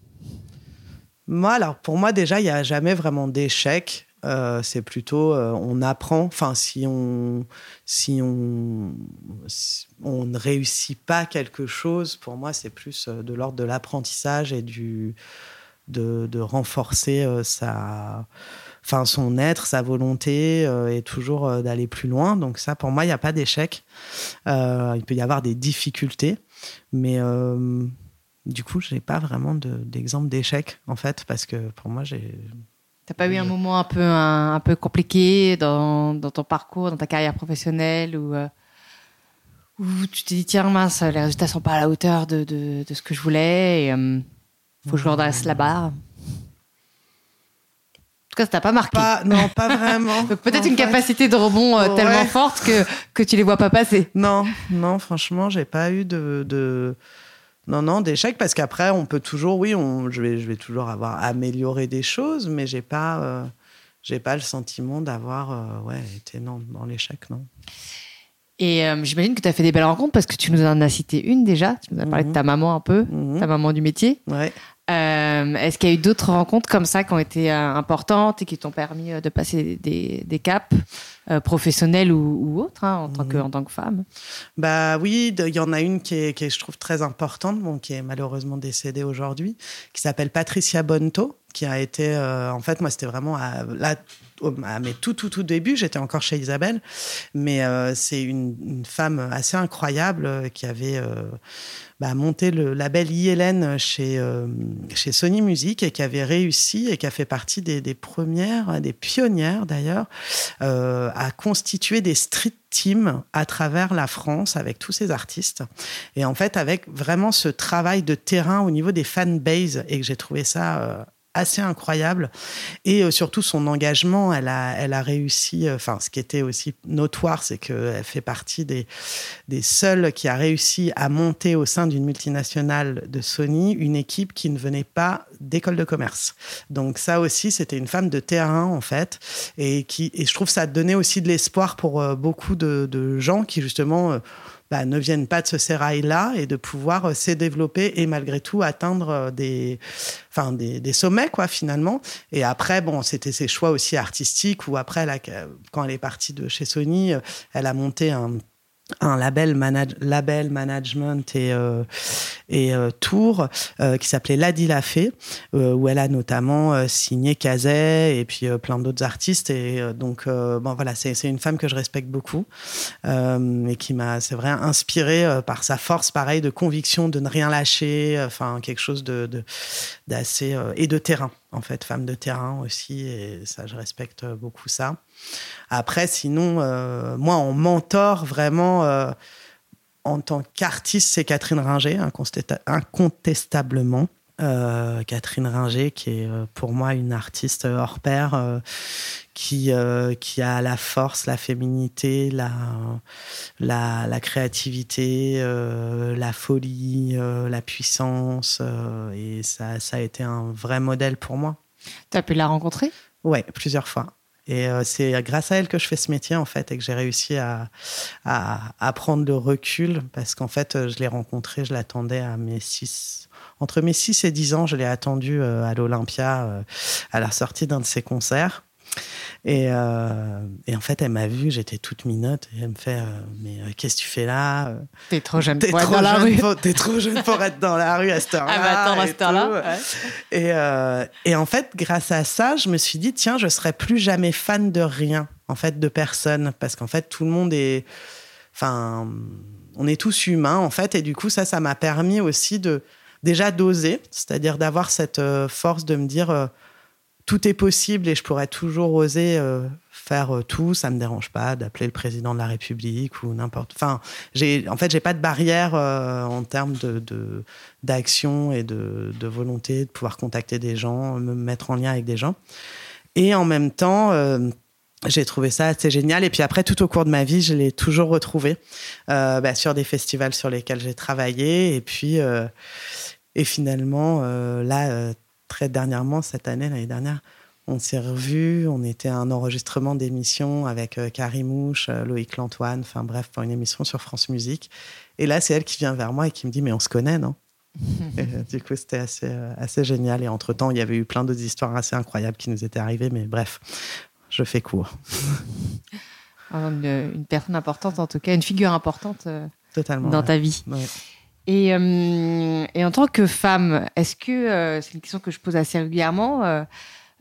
S1: Moi, alors, pour moi, déjà, il n'y a jamais vraiment d'échec. Euh, c'est plutôt euh, on apprend. Enfin, si on si on on ne réussit pas quelque chose, pour moi, c'est plus euh, de l'ordre de l'apprentissage et du de, renforcer sa enfin son être, sa volonté et toujours d'aller plus loin. Donc ça, pour moi, il n'y a pas d'échec. il peut y avoir des difficultés, mais du coup, je n'ai pas vraiment d'exemple d'échec en fait, parce que pour moi, j'ai
S2: T'as pas eu un moment un peu un, peu compliqué dans, dans, ton parcours, dans ta carrière professionnelle où, euh, où tu t'es dit tiens mince les résultats sont pas à la hauteur de, de, de ce que je voulais et euh, faut que je redresse la barre. En tout cas, ça t'a pas marqué.
S1: non, pas vraiment.
S2: Peut-être une capacité de rebond euh, tellement forte que que tu les vois pas passer.
S1: Non, non, franchement, j'ai pas eu de, de non, non, d'échecs, parce qu'après, on peut toujours, oui, on, je, vais, je vais toujours avoir amélioré des choses, mais j'ai pas, euh, j'ai pas le sentiment d'avoir euh, ouais, été non, dans l'échec, non.
S2: Et euh, j'imagine que tu as fait des belles rencontres parce que tu nous en as cité une déjà. Tu nous as parlé de ta mhm. maman un peu, mhm. ta maman du métier.
S1: Ouais.
S2: Est-ce qu'il y a eu d'autres rencontres comme ça qui ont été importantes et qui t'ont permis de passer des, des caps? Professionnelle ou, autre, hein, en, tant que, mhm. en tant que femme
S1: Bah oui, il y en a une qui est, qui je trouve, très importante, bon, qui est malheureusement décédée aujourd'hui, qui s'appelle Patricia Bonto, qui a été, en fait, moi, c'était vraiment à, la à mes tout, tout, tout début, j'étais encore chez Isabelle, mais euh, c'est une, femme assez incroyable euh, qui avait euh, bah, monté le label ILN chez, chez Sony Music et qui avait réussi et qui a fait partie des, premières, des pionnières d'ailleurs, à constituer des street teams à travers la France avec tous ces artistes. Et en fait, avec vraiment ce travail de terrain au niveau des fanbases et que j'ai trouvé ça assez incroyable. Et euh, surtout, son engagement, elle a, elle a réussi. Euh, enfin, ce qui était aussi notoire, c'est qu'elle fait partie des, des seules qui a réussi à monter au sein d'une multinationale de Sony une équipe qui ne venait pas d'école de commerce. Donc, ça aussi, c'était une femme de terrain, en fait. Et, qui, et je trouve ça donnait aussi de l'espoir pour euh, beaucoup de, de gens qui, justement, bah, ne viennent pas de ce sérail-là et de pouvoir euh, se développer et malgré tout atteindre euh, des, enfin, des, sommets, quoi, finalement. Et après, bon, c'était ses choix aussi artistiques où après, quand elle est partie de chez Sony, euh, elle a monté un un label, label management et, euh, et euh, tour euh, qui s'appelait Ladi Lafay, où elle a notamment signé Kazay et puis plein d'autres artistes. Et donc, bon, voilà, c'est une femme que je respecte beaucoup et qui m'a, c'est vrai, inspirée par sa force, pareil, de conviction, de ne rien lâcher, enfin, quelque chose de, d'assez. et de terrain, en fait, femme de terrain aussi. Et ça, je respecte beaucoup ça. Après, sinon, euh, moi, en mentor, vraiment, euh, en tant qu'artiste, c'est Catherine Ringer, incontestablement. Euh, Catherine Ringer, qui est pour moi une artiste hors pair, qui, qui a la force, la féminité, la, la, la créativité, la folie, la puissance. et ça, ça a été un vrai modèle pour moi.
S2: Tu as pu la rencontrer?
S1: Ouais, plusieurs fois. Et euh, c'est grâce à elle que je fais ce métier, en fait, et que j'ai réussi à, à, prendre le recul, parce qu'en fait, euh, je l'ai rencontrée, je l'attendais à mes six, entre mes 6 et 10 ans, je l'ai attendue euh, à l'Olympia à la sortie d'un de ses concerts. Et, euh, et, en fait, elle m'a vue, j'étais toute minote, et elle me fait euh, Mais euh, qu'est-ce que tu fais là
S2: T'es trop jeune pour être dans la rue.
S1: T'es trop jeune pour être dans la rue à cette heure-là.
S2: Ah, bah attends, à cette heure-là.
S1: Et, et en fait, grâce à ça, je me suis dit Tiens, je serai plus jamais fan de rien, en fait, de personne, parce qu'en fait, tout le monde est. Enfin, on est tous humains, en fait, et du coup, ça, ça m'a permis aussi de. Déjà d'oser, c'est-à-dire d'avoir cette force de me dire tout est possible et je pourrais toujours oser euh, faire euh, tout. Ça me dérange pas d'appeler le président de la République ou n'importe. Enfin, j'ai, en fait, j'ai pas de barrière euh, en termes de, d'action et de, de, volonté de pouvoir contacter des gens, me mettre en lien avec des gens. Et en même temps, j'ai trouvé ça assez génial. Et puis après, tout au cours de ma vie, je l'ai toujours retrouvé bah, sur des festivals sur lesquels j'ai travaillé. Et puis, et finalement, là très dernièrement, cette année, l'année dernière, on s'est revus, on était à un enregistrement d'émission avec euh, Carrie Mouche, euh, Loïc Lantoine, enfin bref, pour une émission sur France Musique. Et là, c'est elle qui vient vers moi et qui me dit, mais on se connaît, non? Euh, Du coup, c'était assez, assez génial. Et entre-temps, il y avait eu plein d'autres histoires assez incroyables qui nous étaient arrivées, mais bref, je fais court.
S2: une, personne importante, en tout cas, une figure importante
S1: Totalement,
S2: dans ta vie. Et, euh, et, en tant que femme, est-ce que euh, c'est une question que je pose assez régulièrement,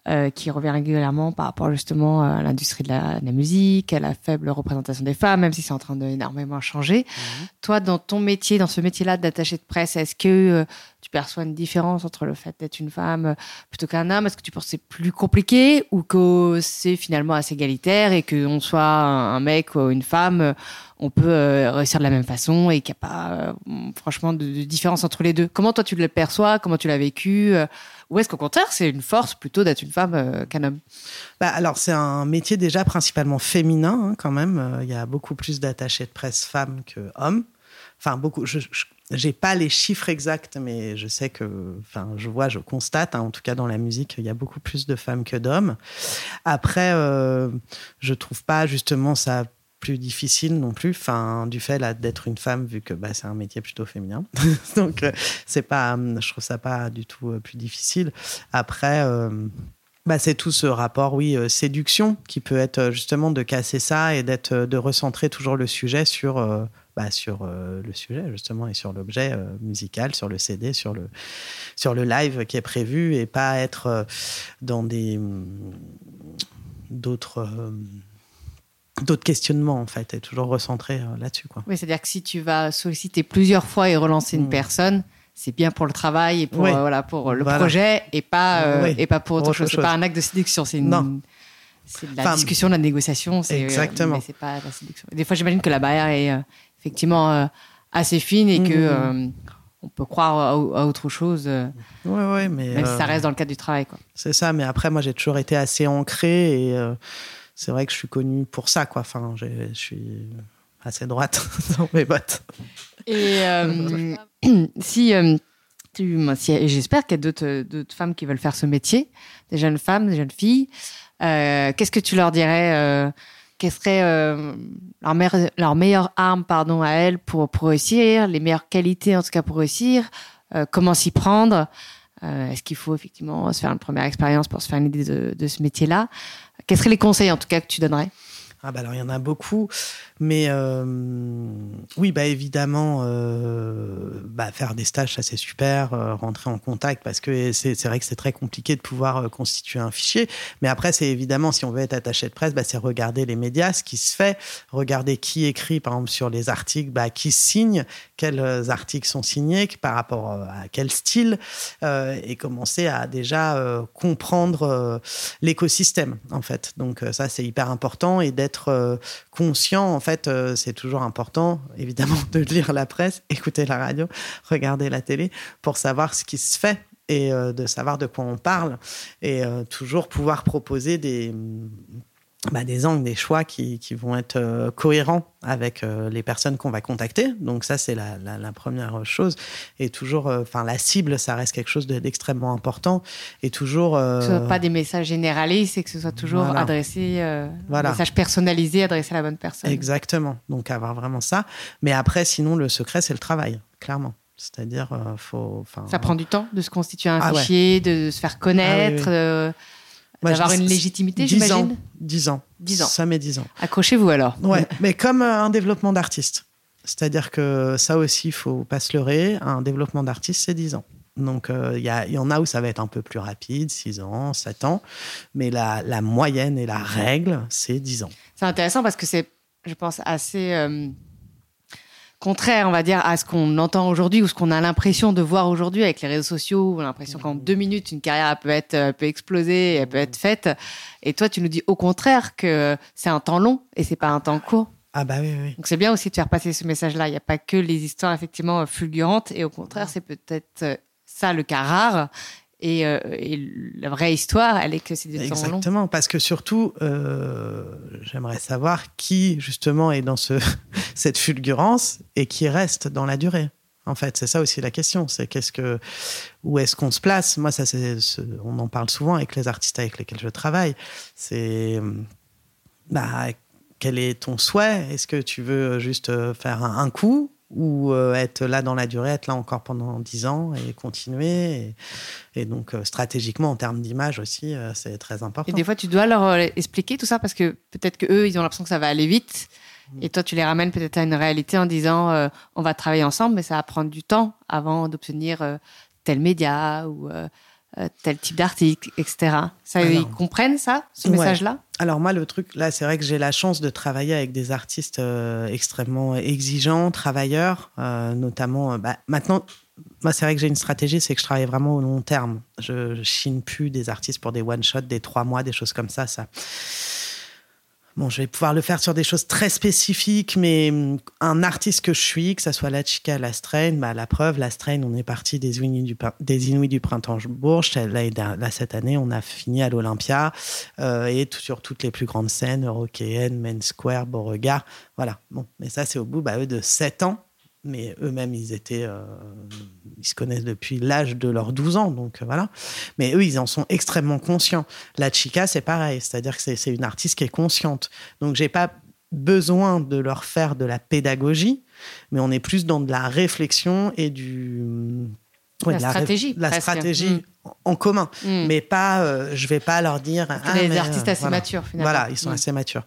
S2: euh, euh qui revient régulièrement par rapport justement à l'industrie de, la, musique, à la faible représentation des femmes, même si c'est en train d'énormément changer. Mhm. Toi, dans ton métier, dans ce métier-là d'attaché de presse, est-ce que tu perçois une différence entre le fait d'être une femme plutôt qu'un homme? Est-ce que tu penses que c'est plus compliqué ou que c'est finalement assez égalitaire et qu'on soit un mec ou une femme, on peut euh, réussir de la même façon et qu'il n'y a pas euh, franchement de, différence entre les deux? Comment toi tu le perçois? Comment tu l'as vécu? Euh, Ou est-ce qu'au contraire c'est une force plutôt d'être une femme qu'un homme?
S1: Bah, Alors c'est un métier déjà principalement féminin hein, quand même. Il y a beaucoup plus d'attachés de presse femmes que hommes. Enfin, beaucoup. Je, j'ai pas les chiffres exacts, mais je sais que, enfin, je vois, je constate, hein, en tout cas dans la musique, il y a beaucoup plus de femmes que d'hommes. Après, euh, je trouve pas justement ça plus difficile non plus, enfin, du fait d'être une femme, vu que bah, c'est un métier plutôt féminin. Donc, euh, c'est pas, je trouve ça pas du tout euh, plus difficile. Après, bah, c'est tout ce rapport, oui, euh, séduction, qui peut être justement de casser ça et d'être, de recentrer toujours le sujet sur, bah, sur le sujet justement et sur l'objet musical, sur le CD, sur le, sur le live qui est prévu et pas être dans des mm, d'autres d'autres questionnements en fait et toujours recentrer là-dessus quoi.
S2: Oui, c'est-à-dire que si tu vas solliciter plusieurs fois et relancer une mm. personne, c'est bien pour le travail et pour, euh, voilà, pour le projet et pas, euh, et pas pour autre, chose. C'est pas un acte de séduction, c'est une. C'est de la discussion, de la négociation. C'est, euh,
S1: Exactement.
S2: mais c'est pas la séduction. Des fois, j'imagine que la barrière est effectivement assez fine et que mmh. on peut croire à, autre chose.
S1: Ouais, ouais, mais.
S2: Même si ça reste dans le cadre du travail. Quoi.
S1: C'est ça, mais après, moi, j'ai toujours été assez ancré et c'est vrai que je suis connu pour ça, quoi. Enfin, je suis assez droite dans mes bottes.
S2: Et euh, si, euh, si j'espère qu'il y a d'autres femmes qui veulent faire ce métier, des jeunes femmes, des jeunes filles, euh, qu'est-ce que tu leur dirais Quelle serait leur, leur, meilleure arme pardon, à elles pour, réussir, les meilleures qualités en tout cas pour réussir, comment s'y prendre Est-ce qu'il faut effectivement se faire une première expérience pour se faire une idée de ce métier-là? Quels seraient les conseils en tout cas que tu donnerais?
S1: Ah bah alors il y en a beaucoup, mais euh, oui bah évidemment euh, bah faire des stages ça c'est super, euh, rentrer en contact parce que c'est vrai que c'est très compliqué de pouvoir constituer un fichier, mais après c'est évidemment si on veut être attaché de presse bah c'est regarder les médias, ce qui se fait, regarder qui écrit par exemple sur les articles, bah qui signe, quels articles sont signés, par rapport à quel style et commencer à déjà comprendre l'écosystème en fait. Donc ça c'est hyper important et d'être conscient, en fait, euh, c'est toujours important, évidemment, de lire la presse, écouter la radio, regarder la télé pour savoir ce qui se fait et euh, de savoir de quoi on parle et toujours pouvoir proposer des bah, des angles, des choix qui, qui vont être euh, cohérents avec euh, les personnes qu'on va contacter. Donc ça, c'est la, la, la, première chose. Et toujours, euh, enfin, la cible, ça reste quelque chose d'extrêmement important. Et toujours...
S2: Que ce soit pas des messages généralisés, c'est que ce soit toujours adressé, voilà. message personnalisé, adressé à la bonne personne.
S1: Exactement. Donc avoir vraiment ça. Mais après, sinon, le secret, c'est le travail, clairement. C'est-à-dire, faut...
S2: Ça prend du temps de se constituer un ah fichier, de se faire connaître. Ah D'avoir une légitimité, j'imagine
S1: 10 ans. 10 ans. Ça met 10 ans.
S2: Accrochez-vous alors.
S1: Ouais, mais comme euh, un développement d'artiste. C'est-à-dire que ça aussi, il faut pas se leurrer. Un développement d'artiste, c'est 10 ans. Donc, il euh, y, y, en a où ça va être un peu plus rapide, 6 ans, 7 ans. Mais la, la moyenne et la règle, c'est 10 ans.
S2: C'est intéressant parce que c'est, je pense, assez euh, contraire, on va dire, à ce qu'on entend aujourd'hui ou ce qu'on a l'impression de voir aujourd'hui avec les réseaux sociaux. On a l'impression qu'en deux minutes, une carrière peut être euh, peut exploser, elle peut être faite. Et toi, tu nous dis au contraire que c'est un temps long et c'est pas un temps court.
S1: Ah bah oui, oui.
S2: Donc c'est bien aussi de faire passer ce message-là. Il n'y a pas que les histoires effectivement fulgurantes et au contraire, c'est peut-être euh, ça le cas rare. Euh, et, la vraie histoire, elle est que c'est des
S1: temps longs. Exactement, parce que surtout, euh, j'aimerais savoir qui justement est dans ce, cette fulgurance et qui reste dans la durée. En fait, c'est ça aussi la question. C'est qu'est-ce que, où est-ce qu'on se place? Moi, ça, on en parle souvent avec les artistes avec lesquels je travaille. C'est, bah, quel est ton souhait? Est-ce que tu veux juste faire un coup? Ou euh, être là dans la durée, être là encore pendant 10 ans et continuer. Et, donc, euh, stratégiquement, en termes d'image aussi, euh, c'est très important.
S2: Et des fois, tu dois leur expliquer tout ça parce que peut-être qu'eux, ils ont l'impression que ça va aller vite. Mm. Et toi, tu les ramènes peut-être à une réalité en disant on va travailler ensemble, mais ça va prendre du temps avant d'obtenir tel média ou tel type d'article, etc. Ça, ils comprennent ça, ce message-là?
S1: Alors moi, le truc, là, c'est vrai que j'ai la chance de travailler avec des artistes euh, extrêmement exigeants, travailleurs, euh, notamment. Bah, maintenant, moi, c'est vrai que j'ai une stratégie, c'est que je travaille vraiment au long terme. Je, je chine plus des artistes pour des one-shots, des trois mois, des choses comme ça. Ça Bon, je vais pouvoir le faire sur des choses très spécifiques, mais hum, un artiste que je suis, que ce soit la Chica, la Strain, bah, la preuve, la Strain, on est parti des Inuits du, printemps Bourges. Là, cette année, on a fini à l'Olympia euh, et sur toutes les plus grandes scènes européennes, Main Square, Beauregard. Voilà. Bon, mais ça, c'est au bout bah, de sept ans mais eux-mêmes, ils étaient, euh, ils se connaissent depuis l'âge de leurs 12 ans, donc euh, voilà. Mais eux, ils en sont extrêmement conscients. La chica, c'est pareil, c'est-à-dire que c'est une artiste qui est consciente. Donc, j'ai pas besoin de leur faire de la pédagogie, mais on est plus dans de la réflexion et du
S2: la, stratégie.
S1: La stratégie mm. en commun. Mm. Mais pas, euh, je vais pas leur dire.
S2: Ah, des artistes assez matures, finalement.
S1: Voilà, ils sont mm. assez matures.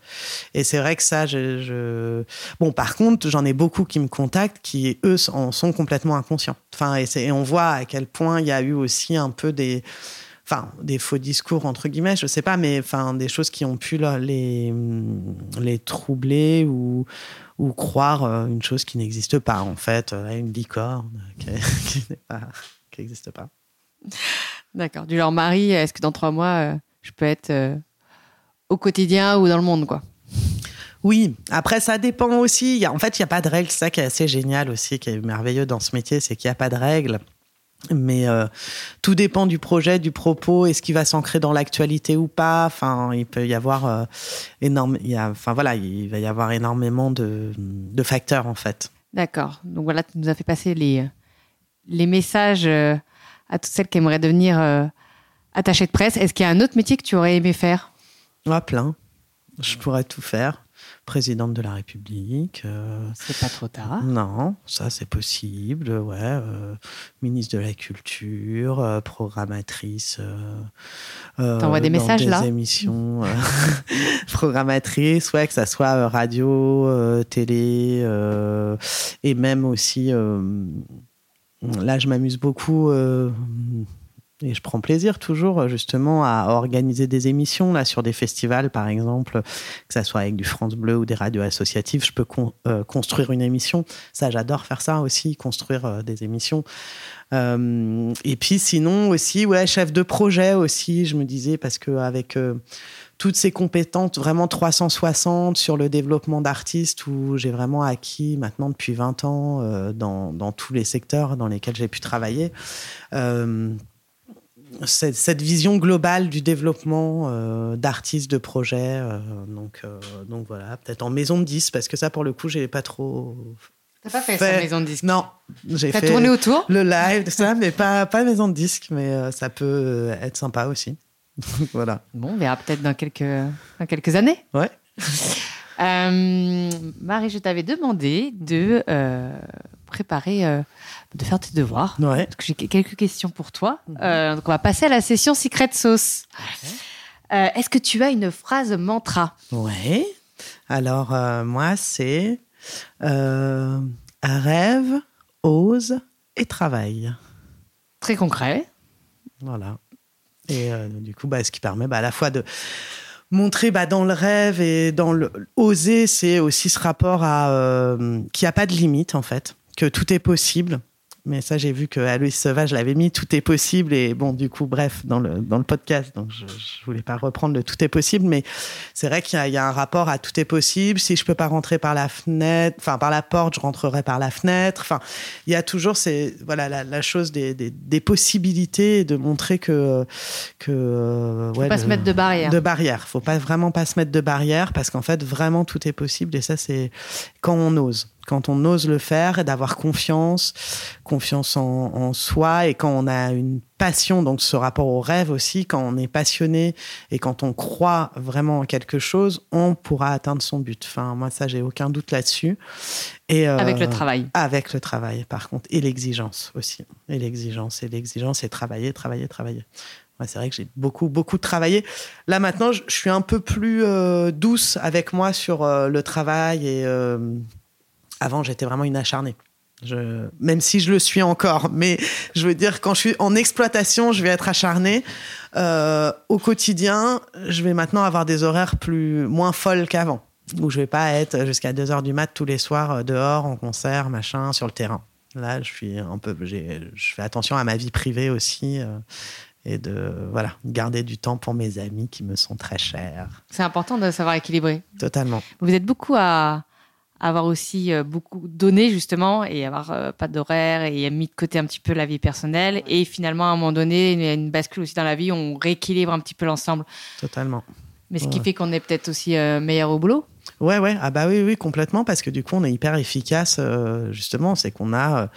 S1: Et c'est vrai que ça, je, Bon, par contre, j'en ai beaucoup qui me contactent qui, eux, en sont complètement inconscients. Enfin, et, et on voit à quel point il y a eu aussi un peu des enfin des faux discours entre guillemets, je sais pas, mais enfin des choses qui ont pu les les troubler ou ou croire euh, une chose qui n'existe pas en fait, euh, une licorne qui, n'existe pas.
S2: D'accord. Du leur mari, est-ce que dans trois mois, euh, je peux être au quotidien ou dans le monde, quoi?
S1: Oui, après ça dépend aussi. en fait, il n'y a pas de règles. C'est ça qui est assez génial aussi, qui est merveilleux dans ce métier, c'est qu'il n'y a pas de règles. Mais euh, tout dépend du projet, du propos, est-ce qu'il va s'ancrer dans l'actualité ou pas? Enfin, il peut y avoir euh, énorme, il y a, enfin voilà, il va y avoir énormément de, de facteurs en fait.
S2: D'accord. Donc voilà, tu nous as fait passer les les messages euh, à toutes celles qui aimeraient devenir attachées de presse. Est-ce qu'il y a un autre métier que tu aurais aimé faire?
S1: Ah, plein. Je pourrais tout faire présidente de la République.
S2: Euh, c'est pas trop tard.
S1: Non, ça c'est possible, ouais. Euh, ministre de la Culture, euh, programmatrice.
S2: T'envoies des messages
S1: des
S2: là
S1: émissions programmatrice, ouais, que ça soit radio, télé, et même aussi. là, je m'amuse beaucoup et je prends plaisir toujours justement à organiser des émissions là sur des festivals par exemple, que ça soit avec du France Bleu ou des radios associatives. Je peux euh, construire une émission. Ça, j'adore faire ça aussi, construire euh, des émissions. Euh, et puis sinon aussi, ouais, chef de projet aussi. Je me disais parce que avec toutes ces compétences vraiment 360 sur le développement d'artistes où j'ai vraiment acquis maintenant depuis 20 ans dans, dans, tous les secteurs dans lesquels j'ai pu travailler cette, cette, vision globale du développement euh, d'artistes, de projets. Euh, donc, euh, donc voilà, peut-être en maison de 10, parce que ça, pour le coup, j'ai pas trop.
S2: T'as pas fait, ça, maison de disque
S1: Non, j'ai fait.
S2: tourné autour?
S1: Le live, ça, mais pas, pas maison de disque, mais ça peut être sympa aussi. voilà.
S2: Bon, on verra peut-être dans quelques, dans quelques années.
S1: Ouais.
S2: Marie, je t'avais demandé de préparer, euh, de faire tes devoirs.
S1: Ouais.
S2: j'ai quelques questions pour toi. Mhm. Euh, donc on va passer à la session Secret Sauce. Euh, est-ce que tu as une phrase mantra?
S1: Ouais. Alors moi c'est rêve, ose et travaille.
S2: Très concret.
S1: Voilà. Et du coup, bah, ce qui permet bah, à la fois de montrer bah, dans le rêve et dans le oser, c'est aussi ce rapport à qui a pas de limite en fait que tout est possible. Mais ça, j'ai vu que Aloïs Sauvage l'avait mis, tout est possible. Et bon, du coup, bref, dans le, dans le podcast, donc je, je voulais pas reprendre le tout est possible, mais c'est vrai qu'il y, y, a un rapport à tout est possible. Si je peux pas rentrer par la fenêtre, enfin, par la porte, je rentrerai par la fenêtre. Enfin, il y a toujours c'est voilà, la, la chose des, des, des, possibilités de montrer que, que,
S2: euh, ouais, faut pas se mettre de barrière.
S1: De barrière. Faut pas vraiment pas se mettre de barrière parce qu'en fait, vraiment, tout est possible. Et ça, c'est quand on ose quand on ose le faire et d'avoir confiance, confiance en, soi et quand on a une passion, donc ce rapport au rêve aussi, quand on est passionné et quand on croit vraiment en quelque chose, on pourra atteindre son but. Enfin, moi, ça, j'ai aucun doute là-dessus.
S2: Et euh, avec le travail.
S1: Avec le travail, par contre, et l'exigence aussi. Et l'exigence, et l'exigence, et travailler, travailler, travailler. c'est vrai que j'ai beaucoup, beaucoup travaillé. Là, maintenant, je, suis un peu plus euh, douce avec moi sur euh, le travail et avant, j'étais vraiment une acharnée. Je, même si je le suis encore, mais je veux dire, quand je suis en exploitation, je vais être acharnée. Euh, au quotidien, je vais maintenant avoir des horaires plus moins folles qu'avant, où je vais pas être jusqu'à 2 heures du mat tous les soirs euh, dehors en concert, machin, sur le terrain. Là, je suis un peu, je fais attention à ma vie privée aussi. Euh, et de voilà garder du temps pour mes amis qui me sont très chers.
S2: C'est important de savoir équilibrer.
S1: Totalement.
S2: Vous êtes beaucoup à, avoir aussi euh, beaucoup donné justement et avoir euh, pas d'horaire et mis de côté un petit peu la vie personnelle. Et finalement à un moment donné il y a une bascule aussi dans la vie on rééquilibre un petit peu l'ensemble.
S1: Totalement.
S2: Mais ce qui fait qu'on est peut-être aussi euh, meilleur au boulot.
S1: Ouais ouais. Ah bah oui oui complètement parce que du coup on est hyper efficace justement. C'est qu'on a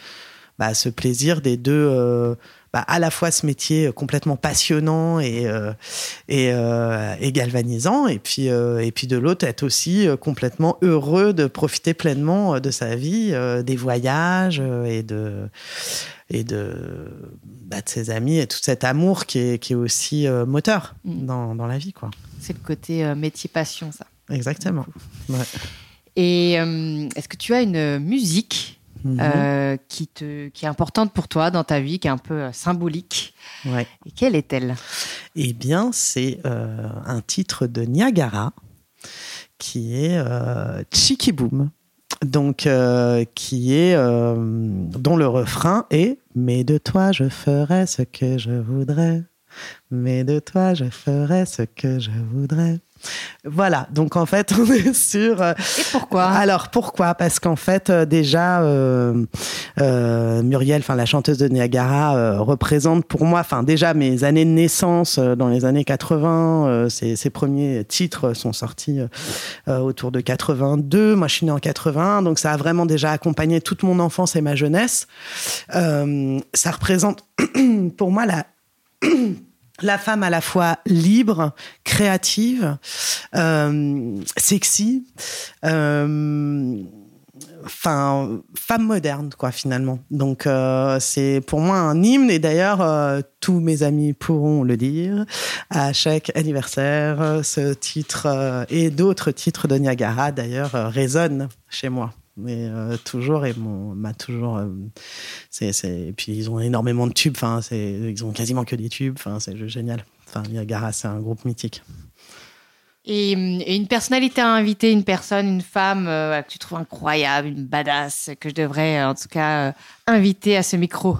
S1: bah, ce plaisir des deux bah, à la fois ce métier complètement passionnant et euh, et, euh, et, galvanisant, et puis euh, et puis de l'autre être aussi complètement heureux de profiter pleinement de sa vie, des voyages et de et de, bah, de ses amis et tout cet amour qui est, qui est aussi moteur mm. dans, dans, la vie. quoi.
S2: C'est le côté métier-passion, ça.
S1: Exactement. Ouais.
S2: Et est-ce que tu as une musique Mhm. Euh, qui, te, qui est importante pour toi dans ta vie, qui est un peu euh, symbolique.
S1: Ouais.
S2: Et quelle est-elle?
S1: Eh bien, c'est euh, un titre de Niagara qui est euh, Chiki Boom. Donc, qui est dont le refrain est Mais de toi je ferai ce que je voudrais, mais de toi je ferai ce que je voudrais. Voilà, donc en fait, on est sur.
S2: Euh, Et pourquoi?
S1: Alors pourquoi? Parce qu'en fait, euh, déjà, euh, Muriel, enfin la chanteuse de Niagara, représente pour moi, enfin déjà mes années de naissance dans les années 80. Ses, ses, premiers titres sont sortis autour de 82. Moi, je suis née en 80, donc ça a vraiment déjà accompagné toute mon enfance et ma jeunesse. ça représente pour moi la la femme à la fois libre, créative, euh, sexy, euh, femme moderne quoi finalement. Donc euh, c'est pour moi un hymne et d'ailleurs tous mes amis pourront le dire à chaque anniversaire. Ce titre et d'autres titres de Niagara d'ailleurs résonnent chez moi mais euh, toujours et m'a toujours euh, c'est et puis ils ont énormément de tubes enfin c'est ils ont quasiment que des tubes enfin c'est génial. Enfin Niagara c'est un groupe mythique.
S2: Et, et, une personnalité à inviter une personne une femme euh, que tu trouves incroyable une badass que je devrais en tout cas inviter à ce micro?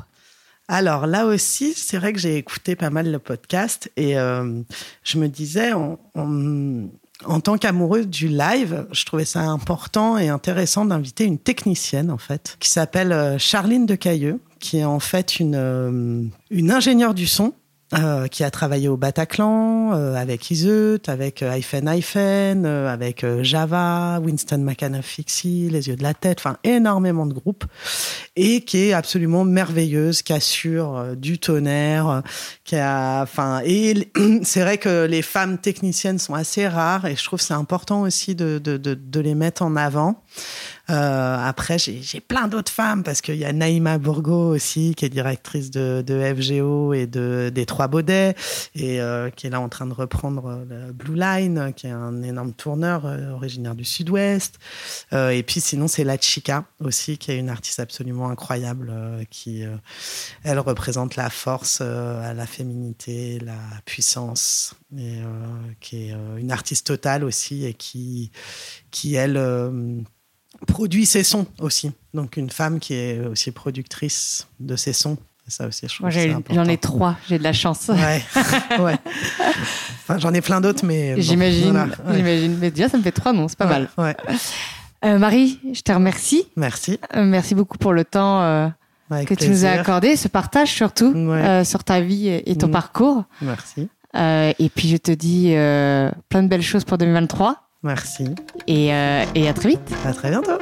S1: Alors là aussi, c'est vrai que j'ai écouté pas mal le podcast et je me disais, on, on, en tant qu'amoureuse du live, je trouvais ça important et intéressant d'inviter une technicienne, en fait, qui s'appelle euh, Charline Decailleux, qui est en fait une, euh, une ingénieure du son euh, qui a travaillé au Bataclan, euh, avec Iseut, avec euh, Hyphen Hyphen, euh, avec Java, Winston McAnuff Fixie, Les Yeux de la Tête, enfin énormément de groupes, et qui est absolument merveilleuse, qui assure du tonnerre, qui a, enfin, et c'est vrai que les femmes techniciennes sont assez rares, et je trouve c'est important aussi de, de, de, de les mettre en avant. Euh, après, j'ai plein d'autres femmes parce qu'il y a Naïma Bourgo aussi, qui est directrice de, FGO et de, des Trois Baudets, et euh, qui est là en train de reprendre le Blue Line, qui est un énorme tourneur euh, originaire du Sud-Ouest. Euh, et puis sinon, c'est La Chica aussi, qui est une artiste absolument incroyable, euh, qui, elle représente la force, la féminité, la puissance, et qui est une artiste totale aussi, et qui, qui elle produit ses sons aussi. Donc une femme qui est aussi productrice de ses sons. Ça aussi, je
S2: Moi, j'en ai, trois, j'ai de la chance.
S1: Ouais, ouais. Enfin, j'en ai plein d'autres, mais.
S2: J'imagine, bon, j'imagine. Mais déjà, ça me fait trois noms, c'est pas
S1: ouais,
S2: mal. Euh, Marie, je te remercie.
S1: Merci.
S2: Euh, merci beaucoup pour le temps euh, que plaisir. tu nous as accordé, ce partage surtout sur ta vie et, ton mmh. parcours.
S1: Merci.
S2: et puis, je te dis plein de belles choses pour 2023.
S1: Merci.
S2: Et, euh, et à très vite.
S1: À très bientôt.